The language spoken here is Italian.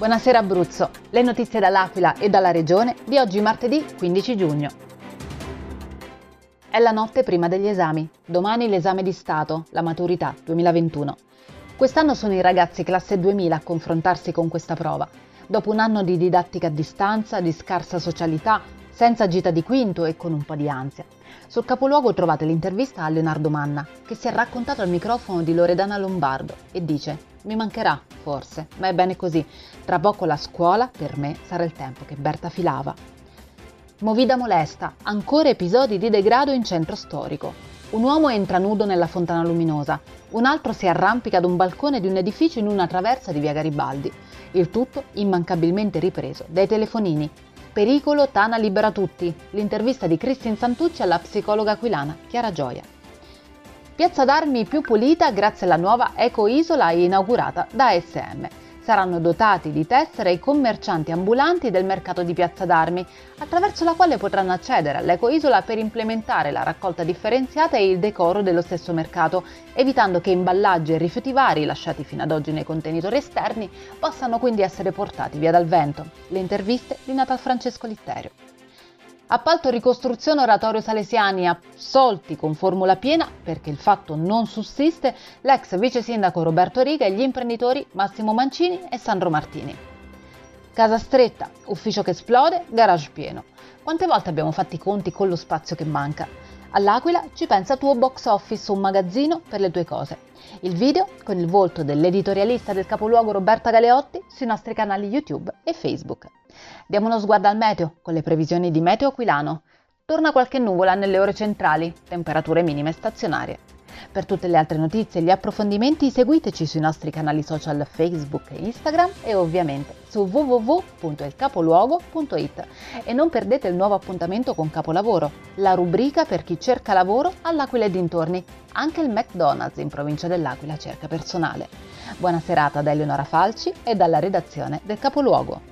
Buonasera Abruzzo, le notizie dall'Aquila e dalla Regione di oggi martedì 15 giugno. È la notte prima degli esami, domani l'esame di Stato, la maturità 2021. Quest'anno sono i ragazzi classe 2000 a confrontarsi con questa prova. Dopo un anno di didattica a distanza, di scarsa socialità, senza gita di quinto e con un po' di ansia. Sul capoluogo trovate l'intervista a Leonardo Manna, che si è raccontato al microfono di Loredana Lombardo e dice mi mancherà, forse, ma è bene così. Tra poco la scuola, per me, sarà il tempo che Berta filava. Movida molesta, ancora episodi di degrado in centro storico. Un uomo entra nudo nella fontana luminosa, un altro si arrampica ad un balcone di un edificio in una traversa di via Garibaldi. Il tutto immancabilmente ripreso dai telefonini. Pericolo Tana libera tutti, l'intervista di Cristin Santucci alla psicologa aquilana Chiara Gioia. Piazza d'Armi più pulita grazie alla nuova eco-isola inaugurata da SM. Saranno dotati di tessere i commercianti ambulanti del mercato di Piazza d'Armi, attraverso la quale potranno accedere all'eco-isola per implementare la raccolta differenziata e il decoro dello stesso mercato, evitando che imballaggi e rifiuti vari lasciati fino ad oggi nei contenitori esterni possano quindi essere portati via dal vento. Le interviste di Natal Francesco Litterio. Appalto ricostruzione oratorio Salesiani assolti con formula piena perché il fatto non sussiste l'ex vice sindaco Roberto Riga e gli imprenditori Massimo Mancini e Sandro Martini. Casa stretta, ufficio che esplode, garage pieno. Quante volte abbiamo fatto i conti con lo spazio che manca? All'Aquila ci pensa tuo box office, un magazzino per le tue cose. Il video con il volto dell'editorialista del capoluogo Roberta Galeotti sui nostri canali YouTube e Facebook. Diamo uno sguardo al meteo con le previsioni di Meteo Aquilano. Torna qualche nuvola nelle ore centrali, temperature minime stazionarie. Per tutte le altre notizie e gli approfondimenti seguiteci sui nostri canali social Facebook e Instagram e ovviamente su www.ilcapoluogo.it e non perdete il nuovo appuntamento con Capolavoro, la rubrica per chi cerca lavoro all'Aquila e dintorni. Anche il McDonald's in provincia dell'Aquila cerca personale. Buona serata da Eleonora Falci e dalla redazione del Capoluogo.